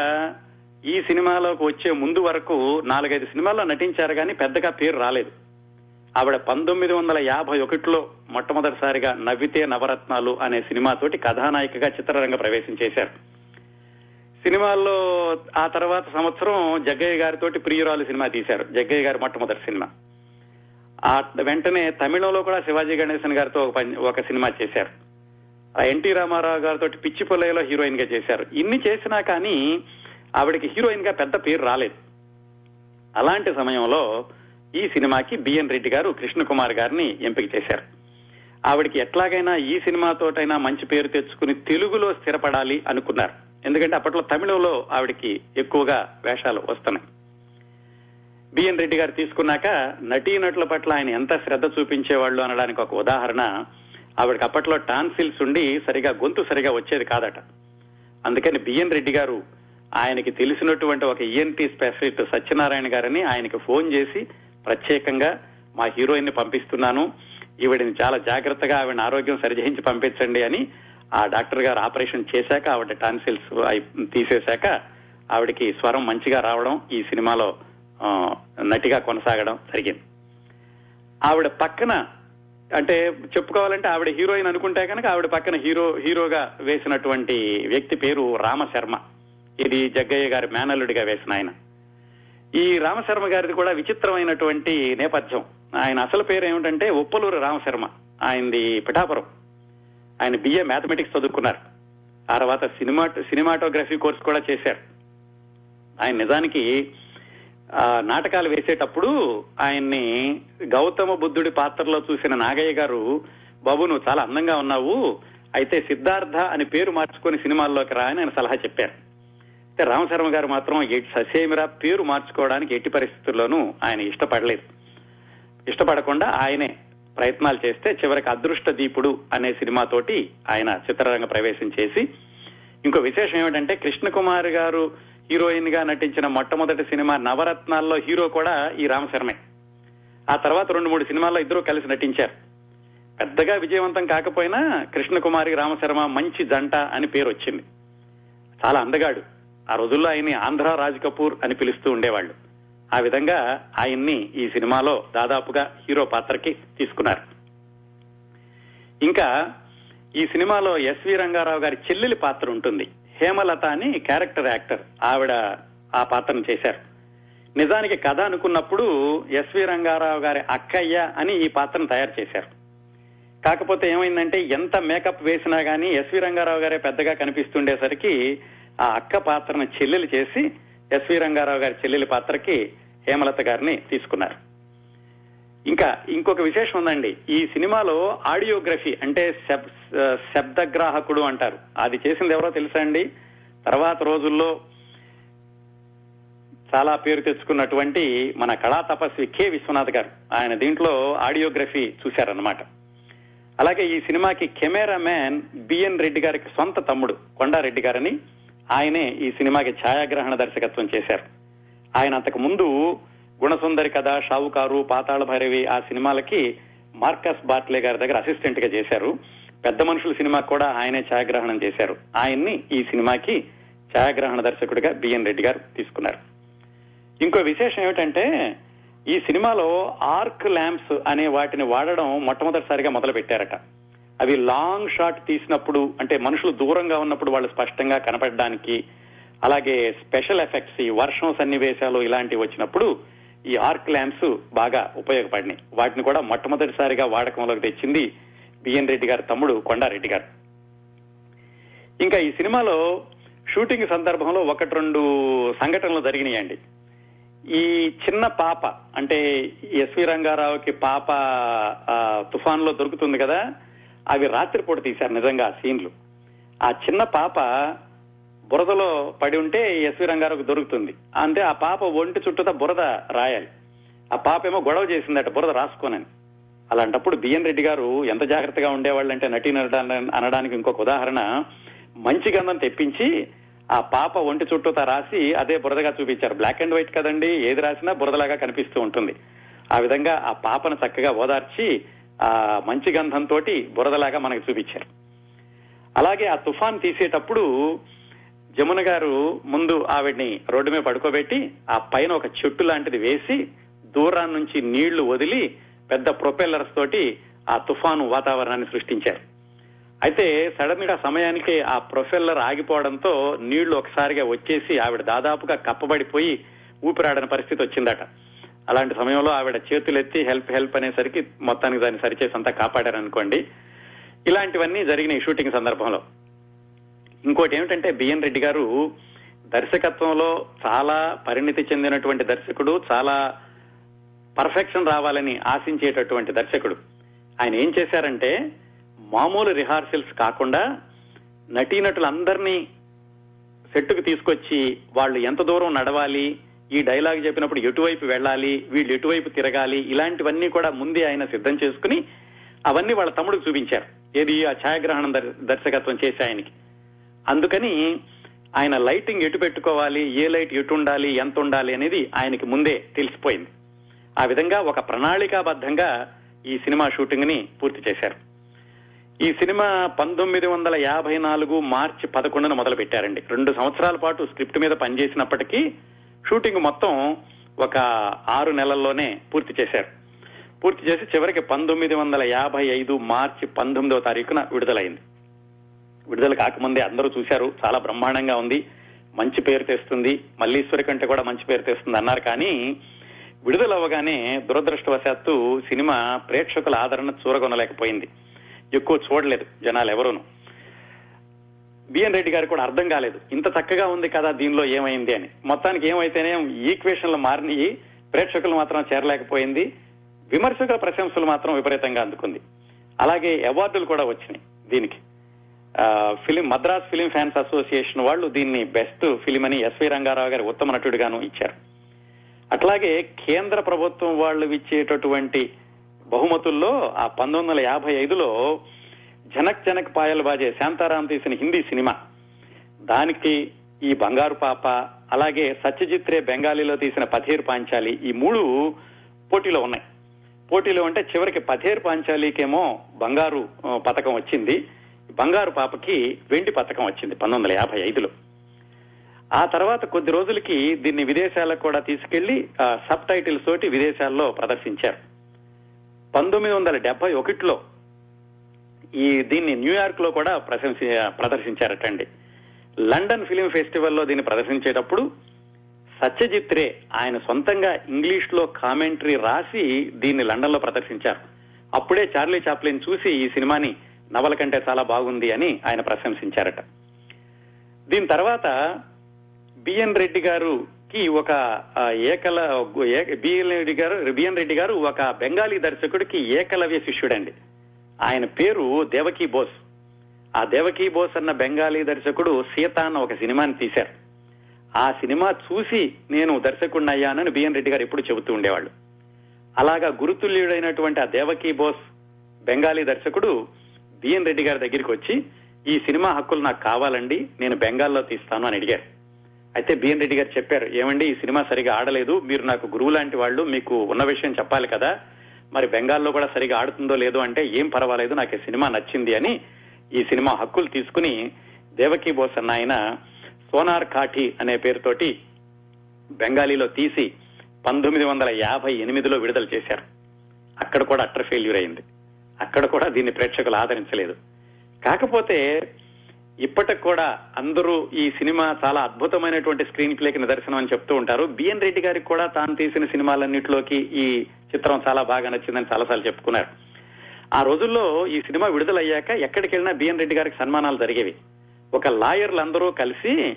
ఈ సినిమాలోకి వచ్చే ముందు వరకు నాలుగైదు సినిమాల్లో నటించారు కానీ పెద్దగా పేరు రాలేదు. ఆవిడ పంతొమ్మిది వందల యాభై ఒకటిలో మొట్టమొదటిసారిగా నవ్వితే నవరత్నాలు అనే సినిమాతోటి కథానాయికగా చిత్రరంగ ప్రవేశం చేశారు. సినిమాల్లో ఆ తర్వాత సంవత్సరం జగ్గయ్య గారితోటి ప్రియురాలు సినిమా తీశారు. జగ్గయ్య గారి మొట్టమొదటి సినిమా. ఆ వెంటనే తమిళంలో కూడా శివాజీ గణేశన్ గారితో ఒక పని- ఒక సినిమా చేశారు. ఆ ఎన్టీ రామారావు గారితో పిచ్చి పొల్లయ్యలో హీరోయిన్గా చేశారు. ఇన్ని చేసినా కానీ ఆవిడకి హీరోయిన్గా పెద్ద పేరు రాలేదు. అలాంటి సమయంలో ఈ సినిమాకి బిఎన్ రెడ్డి గారు కృష్ణకుమార్ గారిని ఎంపిక చేశారు. ఆవిడకి ఎట్లాగైనా ఈ సినిమాతోటైనా మంచి పేరు తెచ్చుకుని తెలుగులో స్థిరపడాలి అనుకున్నారు. ఎందుకంటే అప్పట్లో తమిళంలో ఆవిడకి ఎక్కువగా వేషాలు వస్తున్నాయి. బిఎన్ రెడ్డి గారు తీసుకున్నాక నటీనటుల పట్ల ఆయన ఎంత శ్రద్ధ చూపించేవాళ్ళు అనడానికి ఒక ఉదాహరణ ఆవిడకి అప్పట్లో టాన్సిల్స్ ఉండి సరిగా గొంతు సరిగా వచ్చేది కాదట. అందుకని బిఎన్ రెడ్డి గారు ఆయనకి తెలిసినటువంటి ఒక ఈఎన్టీ స్పెషలిస్ట్ సత్యనారాయణ గారిని ఆయనకి ఫోన్ చేసి ప్రత్యేకంగా మా హీరోయిన్ని పంపిస్తున్నాను. ఈవిడిని చాలా జాగ్రత్తగా ఆవిడ ఆరోగ్యం సరిచేయించి పంపించండి అని ఆ డాక్టర్ గారు ఆపరేషన్ చేశాక ఆవిడ టాన్సిల్స్ తీసేశాక ఆవిడకి స్వరం మంచిగా రావడం ఈ సినిమాలో నటిగా కొనసాగడం జరిగింది. ఆవిడ పక్కన అంటే చెప్పుకోవాలంటే ఆవిడ హీరోయిన్ అనుకుంటే కనుక ఆవిడ పక్కన హీరో హీరోగా వేసినటువంటి వ్యక్తి పేరు రామశర్మ. ఇది జగ్గయ్య గారి మేనల్లుడిగా వేసిన ఆయన. ఈ రామశర్మ గారిది కూడా విచిత్రమైనటువంటి నేపథ్యం. ఆయన అసలు పేరు ఏమిటంటే ఉప్పలూరు రామశర్మ. ఆయనది పిఠాపురం. ఆయన బిఏ మ్యాథమెటిక్స్ చదువుకున్నారు. ఆ తర్వాత సినిమా సినిమాటోగ్రఫీ కోర్స్ కూడా చేశారు. ఆయన నిజానికి నాటకాలు వేసేటప్పుడు ఆయన్ని గౌతమ బుద్ధుడి పాత్రలో చూసిన నాగయ్య గారు బాబు నువ్వు చాలా అందంగా ఉన్నావు. అయితే సిద్ధార్థ అని పేరు మార్చుకొని సినిమాల్లోకి రా అని ఆయన సలహా చెప్పారు. అయితే రామశర్మ గారు మాత్రం ససేమిరా పేరు మార్చుకోవడానికి ఎట్టి పరిస్థితుల్లోనూ ఆయన ఇష్టపడలేదు. ఇష్టపడకుండా ఆయనే ప్రయత్నాలు చేస్తే చివరికి అదృష్ట దీపుడు అనే సినిమాతోటి ఆయన చిత్రరంగ ప్రవేశం చేసి ఇంకో విశేషం ఏమిటంటే కృష్ణకుమార్ గారు హీరోయిన్గా నటించిన మొట్టమొదటి సినిమా నవరత్నాల్లో హీరో కూడా ఈ రామశర్మే. ఆ తర్వాత రెండు మూడు సినిమాల్లో ఇద్దరు కలిసి నటించారు. పెద్దగా విజయవంతం కాకపోయినా కృష్ణకుమారి రామశర్మ మంచి జంట అని పేరు వచ్చింది. చాలా అందగాడు. ఆ రోజుల్లో ఆయన్ని ఆంధ్ర రాజ్ కపూర్ అని పిలుస్తూ ఉండేవాళ్ళు. ఆ విధంగా ఆయన్ని ఈ సినిమాలో దాదాపుగా హీరో పాత్రకి తీసుకున్నారు. ఇంకా ఈ సినిమాలో ఎస్వి రంగారావు గారి చెల్లెలి పాత్ర ఉంటుంది. హేమలత అని క్యారెక్టర్ యాక్టర్ ఆవిడ ఆ పాత్రను చేశారు. నిజానికి కథ అనుకున్నప్పుడు ఎస్వి రంగారావు గారి అక్కయ్య అని ఈ పాత్రను తయారు చేశారు. కాకపోతే ఏమైందంటే ఎంత మేకప్ వేసినా గానీ ఎస్వి రంగారావు గారే పెద్దగా కనిపిస్తుండేసరికి ఆ అక్క పాత్రను చెల్లెలు చేసి ఎస్వి రంగారావు గారి చెల్లెలి పాత్రకి హేమలత గారిని తీసుకున్నారు. ఇంకా ఇంకొక విశేషం ఉందండి. ఈ సినిమాలో ఆడియోగ్రఫీ అంటే శబ్- శబ్దగ్రాహకుడు అంటారు. అది చేసింది ఎవరో తెలుసా అండి? తర్వాత రోజుల్లో చాలా పేరు తెచ్చుకున్నటువంటి మన కళా తపస్వి కె విశ్వనాథ్ గారు ఆయన దీంట్లో ఆడియోగ్రఫీ చూశారన్నమాట. అలాగే ఈ సినిమాకి కెమెరా మ్యాన్ బిఎన్ రెడ్డి గారికి సొంత తమ్ముడు కొండారెడ్డి గారని ఆయనే ఈ సినిమాకి ఛాయాగ్రహణ దర్శకత్వం చేశారు. ఆయన అంతకు ముందు గుణసుందరి కథ షావుకారు పాతాళ భైరవి ఆ సినిమాలకి మార్కస్ బాట్లే గారి దగ్గర అసిస్టెంట్గా చేశారు. పెద్ద మనుషుల సినిమా కూడా ఆయనే ఛాయాగ్రహణం చేశారు. ఆయన్ని ఈ సినిమాకి ఛాయాగ్రహణ దర్శకుడిగా బిఎన్ రెడ్డి గారు తీసుకున్నారు. ఇంకో విశేషం ఏమిటంటే ఈ సినిమాలో ఆర్క్ ల్యాంప్స్ అనే వాటిని వాడడం మొట్టమొదటిసారిగా మొదలు పెట్టారట అవి లాంగ్ షాట్ తీసినప్పుడు అంటే మనుషులు దూరంగా ఉన్నప్పుడు వాళ్ళు స్పష్టంగా కనపడడానికి అలాగే స్పెషల్ ఎఫెక్ట్స్ ఈ వర్షం సన్నివేశాలు ఇలాంటివి వచ్చినప్పుడు ఈ ఆర్క్ ల్యాంప్స్ బాగా ఉపయోగపడినాయి. వాటిని కూడా మొట్టమొదటిసారిగా వాడకంలోకి తెచ్చింది బిఎన్ రెడ్డి గారి తమ్ముడు కొండారెడ్డి గారు. ఇంకా ఈ సినిమాలో షూటింగ్ సందర్భంలో ఒకటి రెండు సంఘటనలు జరిగినాయండి. ఈ చిన్న పాప అంటే ఎస్వి రంగారావుకి పాప తుఫాన్లో దొరుకుతుంది కదా అవి రాత్రిపూట తీశారు నిజంగా ఆ సీన్లు. ఆ చిన్న పాప బురదలో పడి ఉంటే ఎస్వి రంగారావుకు దొరుకుతుంది. అంటే ఆ పాప ఒంటి చుట్టూతా బురద రాయాలి. ఆ పాప ఏమో గొడవ చేసిందట బురద రాసుకోనని. అలాంటప్పుడు బిఎన్ రెడ్డి గారు ఎంత జాగ్రత్తగా ఉండేవాళ్ళంటే నటీ అనడానికి ఇంకొక ఉదాహరణ. మంచి గంధం తెప్పించి ఆ పాప ఒంటి చుట్టూతా రాసి అదే బురదగా చూపించారు. బ్లాక్ అండ్ వైట్ కదండి ఏది రాసినా బురదలాగా కనిపిస్తూ ఉంటుంది. ఆ విధంగా ఆ పాపను చక్కగా ఓదార్చి ఆ మంచి గంధంతో బురదలాగా మనకు చూపించారు. అలాగే ఆ తుఫాన్ తీసేటప్పుడు జమున గారు ముందు ఆవిడ్ని రోడ్డు మీద పడుకోబెట్టి ఆ పైన ఒక చెట్టు లాంటిది వేసి దూరం నుంచి నీళ్ళు వదిలి పెద్ద ప్రొపెల్లర్స్ తోటి ఆ తుఫాను వాతావరణాన్ని సృష్టించారు. అయితే సడన్గా సమయానికి ఆ ప్రొఫెల్లర్ ఆగిపోవడంతో నీళ్ళు ఒకసారిగా వచ్చేసి ఆవిడ దాదాపుగా కప్పబడిపోయి ఊపిరాడని పరిస్థితి వచ్చిందట. అలాంటి సమయంలో ఆవిడ చేతులెత్తి హెల్ప్ హెల్ప్ అనేసరికి మొత్తానికి దాన్ని సరిచేసి అంతా కాపాడారనుకోండి. ఇలాంటివన్నీ జరిగినాయి షూటింగ్ సందర్భంలో. ఇంకోటి ఏమిటంటే బిఎన్ రెడ్డి గారు దర్శకత్వంలో చాలా పరిణితి చెందినటువంటి దర్శకుడు చాలా పర్ఫెక్షన్ రావాలని ఆశించేటటువంటి దర్శకుడు. ఆయన ఏం చేశారంటే మామూలు రిహార్సల్స్ కాకుండా నటీనటులందరినీ సెట్టుకు తీసుకొచ్చి వాళ్ళు ఎంత దూరం నడవాలి ఈ డైలాగ్ చెప్పినప్పుడు ఎటువైపు వెళ్ళాలి వీళ్ళు ఎటువైపు తిరగాలి ఇలాంటివన్నీ కూడా ముందే ఆయన సిద్ధం చేసుకుని అవన్నీ వాళ్ళ తమ్ముడికి చూపించారు. ఏది ఆ ఛాయాగ్రహణం దర్శకత్వం చేసే ఆయనకి. అందుకని ఆయన లైటింగ్ ఎటు పెట్టుకోవాలి ఏ లైట్ ఎటు ఉండాలి ఎంత ఉండాలి అనేది ఆయనకి ముందే తెలిసిపోయింది. ఆ విధంగా ఒక ప్రణాళికాబద్ధంగా ఈ సినిమా షూటింగ్ని పూర్తి చేశారు. ఈ సినిమా పంతొమ్మిది వందల యాభై నాలుగు మార్చి పదకొండున మొదలు పెట్టారండి రెండు సంవత్సరాల పాటు స్క్రిప్ట్ మీద పనిచేసినప్పటికీ షూటింగ్ మొత్తం ఒక ఆరు నెలల్లోనే పూర్తి చేశారు. పూర్తి చేసి చివరికి పంతొమ్మిది వందల యాభై ఐదు మార్చి పంతొమ్మిదవ తారీఖున విడుదలైంది. విడుదల కాకముందే అందరూ చూశారు చాలా బ్రహ్మాండంగా ఉంది మంచి పేరు తెస్తుంది మల్లీశ్వరి కంటే కూడా మంచి పేరు తెస్తుంది అన్నారు కానీ విడుదల అవ్వగానే దురదృష్టవశాత్తు సినిమా ప్రేక్షకుల ఆదరణ చూరగొనలేకపోయింది. ఎక్కువ చూడలేదు జనాలు ఎవరూనూ. బిఎన్ రెడ్డి గారికి కూడా అర్థం కాలేదు. ఇంత చక్కగా ఉంది కదా దీనిలో ఏమైంది అని. మొత్తానికి ఏమైతేనే ఈక్వేషన్లు మారినాయి ప్రేక్షకులు మాత్రం చేరలేకపోయింది విమర్శకుల ప్రశంసలు మాత్రం విపరీతంగా అందుకుంది. అలాగే అవార్డులు కూడా వచ్చినాయి దీనికి. Film Madras film fans association వాళ్ళు దీన్ని బెస్ట్ ఫిలిం అని ఎస్వి రంగారావు గారి ఉత్తమ నటుడిగాను ఇచ్చారు. అట్లాగే కేంద్ర ప్రభుత్వం వాళ్ళు ఇచ్చేటటువంటి బహుమతుల్లో ఆ పంతొమ్మిది వందల యాభై ఐదులో జనక్ జనక్ పాయల్ బాజే శాంతారాం తీసిన హిందీ సినిమా. దానికి ఈ బంగారు పాప అలాగే సత్యజిత్ రే బెంగాలీలో తీసిన పథేర్ పాంచాలి ఈ మూడు పోటీలో ఉన్నాయి. పోటీలో అంటే చివరికి పథేర్ పాంచాలికేమో బంగారు పథకం వచ్చింది. బంగారు పాపకి వెండి పథకం వచ్చింది పంతొమ్మిది వందల యాభై ఐదులో. ఆ తర్వాత కొద్ది రోజులకి దీన్ని విదేశాలకు కూడా తీసుకెళ్ళి సబ్ టైటిల్స్ తోటి విదేశాల్లో ప్రదర్శించారు. పంతొమ్మిది వందల డెబ్బై ఒకటిలో ఈ దీన్ని న్యూయార్క్లో కూడా ప్రశంసి ప్రదర్శించారటండి. లండన్ ఫిలిం ఫెస్టివల్లో దీన్ని ప్రదర్శించేటప్పుడు సత్యజిత్ రే ఆయన సొంతంగా ఇంగ్లీష్లో కామెంటరీ రాసి దీన్ని లండన్లో ప్రదర్శించారు. అప్పుడే చార్లీ చాప్లిన్ చూసి ఈ సినిమాని నవల కంటే చాలా బాగుంది అని ఆయన ప్రశంసించారట. దీని తర్వాత బిఎన్ రెడ్డి గారుకి ఒక ఏకల బిఎన్ రెడ్డి గారు బిఎన్ రెడ్డి గారు ఒక బెంగాలీ దర్శకుడికి ఏకలవ్య శిష్యుడండి. ఆయన పేరు దేవకీ బోస్. ఆ దేవకీ బోస్ అన్న బెంగాలీ దర్శకుడు సీత అన్న ఒక సినిమాని తీశారు. ఆ సినిమా చూసి నేను దర్శకుడిని అయ్యానని బిఎన్ రెడ్డి గారు ఎప్పుడు చెబుతూ ఉండేవాళ్ళు. అలాగా గురుతుల్యుడైనటువంటి ఆ దేవకీ బోస్ బెంగాలీ దర్శకుడు బిఎన్ రెడ్డి గారి దగ్గరికి వచ్చి ఈ సినిమా హక్కులు నాకు కావాలండి నేను బెంగాల్లో తీస్తాను అని అడిగారు. అయితే బిఎన్ రెడ్డి గారు చెప్పారు ఏమండి ఈ సినిమా సరిగా ఆడలేదు మీరు నాకు గురువు లాంటి వాళ్ళు మీకు ఉన్న విషయం చెప్పాలి కదా మరి బెంగాల్లో కూడా సరిగా ఆడుతుందో లేదో అంటే ఏం పర్వాలేదు నాకు ఈ సినిమా నచ్చింది అని ఈ సినిమా హక్కులు తీసుకుని దేవకీ బోస్ అన్న ఆయన సోనార్ కాఠీ అనే పేరుతోటి బెంగాలీలో తీసి పంతొమ్మిది వందల యాభై ఎనిమిదిలో విడుదల చేశారు. అక్కడ కూడా అట్టర్ ఫెయిల్యూర్ అయింది. అక్కడ కూడా దీన్ని ప్రేక్షకులు ఆదరించలేదు. కాకపోతే ఇప్పటికి కూడా అందరూ ఈ సినిమా చాలా అద్భుతమైనటువంటి స్క్రీన్ ప్లేకి నిదర్శనం అని చెప్తూ ఉంటారు. బిఎన్ రెడ్డి గారికి కూడా తాను తీసిన సినిమాలన్నింటిలోకి ఈ చిత్రం చాలా బాగా నచ్చిందని చాలాసార్లు చెప్పుకున్నారు. ఆ రోజుల్లో ఈ సినిమా విడుదలయ్యాక ఎక్కడికి వెళ్ళినా బిఎన్ రెడ్డి గారికి సన్మానాలు జరిగేవి. ఒక లాయర్లు అందరూ కలిసి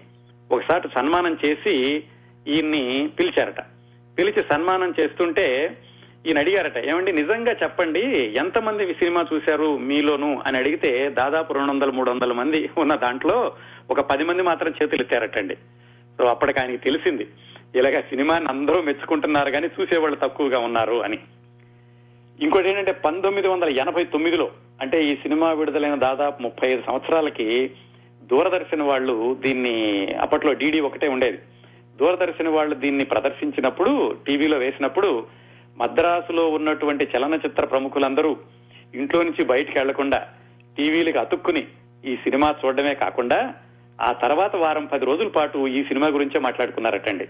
ఒకసారి సన్మానం చేసి ఈయన్ని పిలిచారట. పిలిచి సన్మానం చేస్తుంటే ఈయన అడిగారట ఏమండి నిజంగా చెప్పండి ఎంతమంది సినిమా చూశారు మీలోను? అని అడిగితే దాదాపు రెండు వందల మూడు వందల మంది ఉన్న దాంట్లో ఒక పది మంది మాత్రం చేతులు ఎత్తారటండి. సో అప్పటికి ఆయనకి తెలిసింది ఇలాగ సినిమాని అందరూ మెచ్చుకుంటున్నారు కానీ చూసేవాళ్ళు తక్కువగా ఉన్నారు అని. ఇంకోటి ఏంటంటే పంతొమ్మిది వందల ఎనభై తొమ్మిదిలో అంటే ఈ సినిమా విడుదలైన దాదాపు ముప్పై ఐదు సంవత్సరాలకి దూరదర్శన్ వాళ్ళు దీన్ని అప్పట్లో డీడీ ఒకటే ఉండేది. దూరదర్శన్ వాళ్ళు దీన్ని ప్రదర్శించినప్పుడు టీవీలో వేసినప్పుడు మద్రాసులో ఉన్నటువంటి చలనచిత్ర ప్రముఖులందరూ ఇంట్లో నుంచి బయటికి వెళ్ళకుండా టీవీలకు అతుక్కుని ఈ సినిమా చూడడమే కాకుండా ఆ తర్వాత వారం పది రోజుల పాటు ఈ సినిమా గురించే మాట్లాడుకున్నారటండి.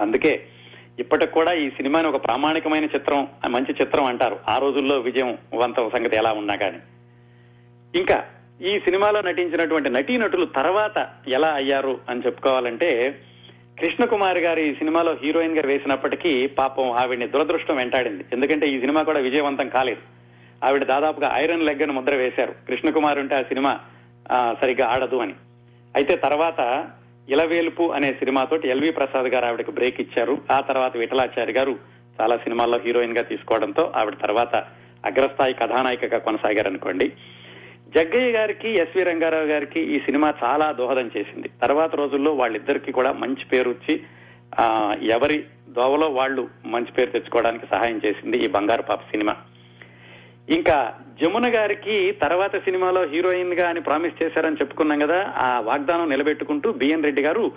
అందుకే ఇప్పటికి కూడా ఈ సినిమాని ఒక ప్రామాణికమైన చిత్రం మంచి చిత్రం అంటారు. ఆ రోజుల్లో విజయం వంత సంగతి ఎలా ఉన్నా కానీ ఇంకా ఈ సినిమాలో నటించినటువంటి నటీనటులు తర్వాత ఎలా అయ్యారు అని చెప్పుకోవాలంటే కృష్ణకుమారి గారు ఈ సినిమాలో హీరోయిన్గా వేసినప్పటికీ పాపం ఆవిడ్ని దురదృష్టం వెంటాడింది. ఎందుకంటే ఈ సినిమా కూడా విజయవంతం కాలేదు. ఆవిడ దాదాపుగా ఐరన్ లెగ్ అని ముద్ర వేశారు. కృష్ణకుమార్ ఉంటే ఆ సినిమా ఆ, సరిగ్గా ఆడదు అని. అయితే తర్వాత ఇలవేలుపు అనే సినిమాతోటి ఎల్వి ప్రసాద్ గారు ఆవిడకి బ్రేక్ ఇచ్చారు. ఆ తర్వాత విఠలాచారి గారు చాలా సినిమాల్లో హీరోయిన్గా తీసుకోవడంతో ఆవిడ తర్వాత అగ్రస్థాయి కథానాయికగా కొనసాగారనుకోండి. అనుకోండి జగ్గయ్య గారికి ఎస్వి రంగారావు గారికి ఈ సినిమా చాలా దోహదం చేసింది. తర్వాత రోజుల్లో వాళ్ళిద్దరికి కూడా మంచి పేరు వచ్చి ఎవరి దోవలో వాళ్ళు మంచి పేరు తెచ్చుకోవడానికి సహాయం చేసింది ఈ బంగారు పాప సినిమా. ఇంకా జమున గారికి తర్వాత సినిమాలో హీరోయిన్గా అని ప్రామిస్ చేశారని చెప్పుకున్నాం కదా ఆ వాగ్దానం నిలబెట్టుకుంటూ బిఎన్ రెడ్డి గారు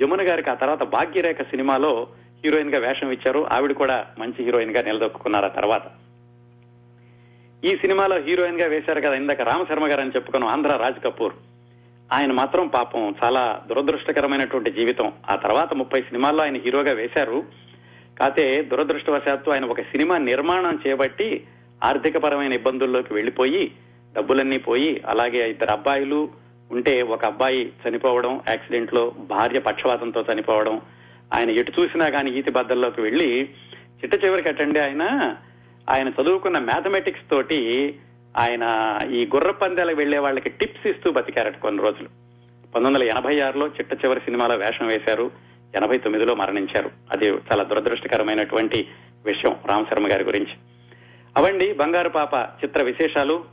జమున గారికి ఆ తర్వాత భాగ్యరేఖ సినిమాలో హీరోయిన్గా వేషం ఇచ్చారు. ఆవిడ కూడా మంచి హీరోయిన్గా నిలదొక్కున్నారు ఆ తర్వాత. ఈ సినిమాలో హీరోయిన్గా వేశారు కదా ఇందాక రామశర్మ గారు అని చెప్పుకున్నాం ఆంధ్ర రాజ్ కపూర్. ఆయన మాత్రం పాపం చాలా దురదృష్టకరమైనటువంటి జీవితం. ఆ తర్వాత ముప్పై సినిమాల్లో ఆయన హీరోగా వేశారు. కాతే దురదృష్టవశాత్తు ఆయన ఒక సినిమా నిర్మాణం చేపట్టి ఆర్థికపరమైన ఇబ్బందుల్లోకి వెళ్ళిపోయి డబ్బులన్నీ పోయి అలాగే ఇద్దరు అబ్బాయిలు ఉంటే ఒక అబ్బాయి చనిపోవడం యాక్సిడెంట్లో భార్య పక్షవాతంతో చనిపోవడం ఆయన ఎటు చూసినా కానీ ఈతి బద్దల్లోకి వెళ్ళి చిట్ట చివరికి అటండి ఆయన ఆయన చదువుకున్న మ్యాథమెటిక్స్ తోటి ఆయన ఈ గుర్ర పందాలకు వెళ్ళే వాళ్ళకి టిప్స్ ఇస్తూ బతికారట కొన్ని రోజులు. పంతొమ్మిది వందల ఎనభై ఆరులో చిట్ట చివరి సినిమాలో వేషం వేశారు. ఎనభై తొమ్మిదిలో మరణించారు. అది చాలా దురదృష్టకరమైనటువంటి విషయం రామశర్మ గారి గురించి. అవండి బంగారు పాప చిత్ర విశేషాలు.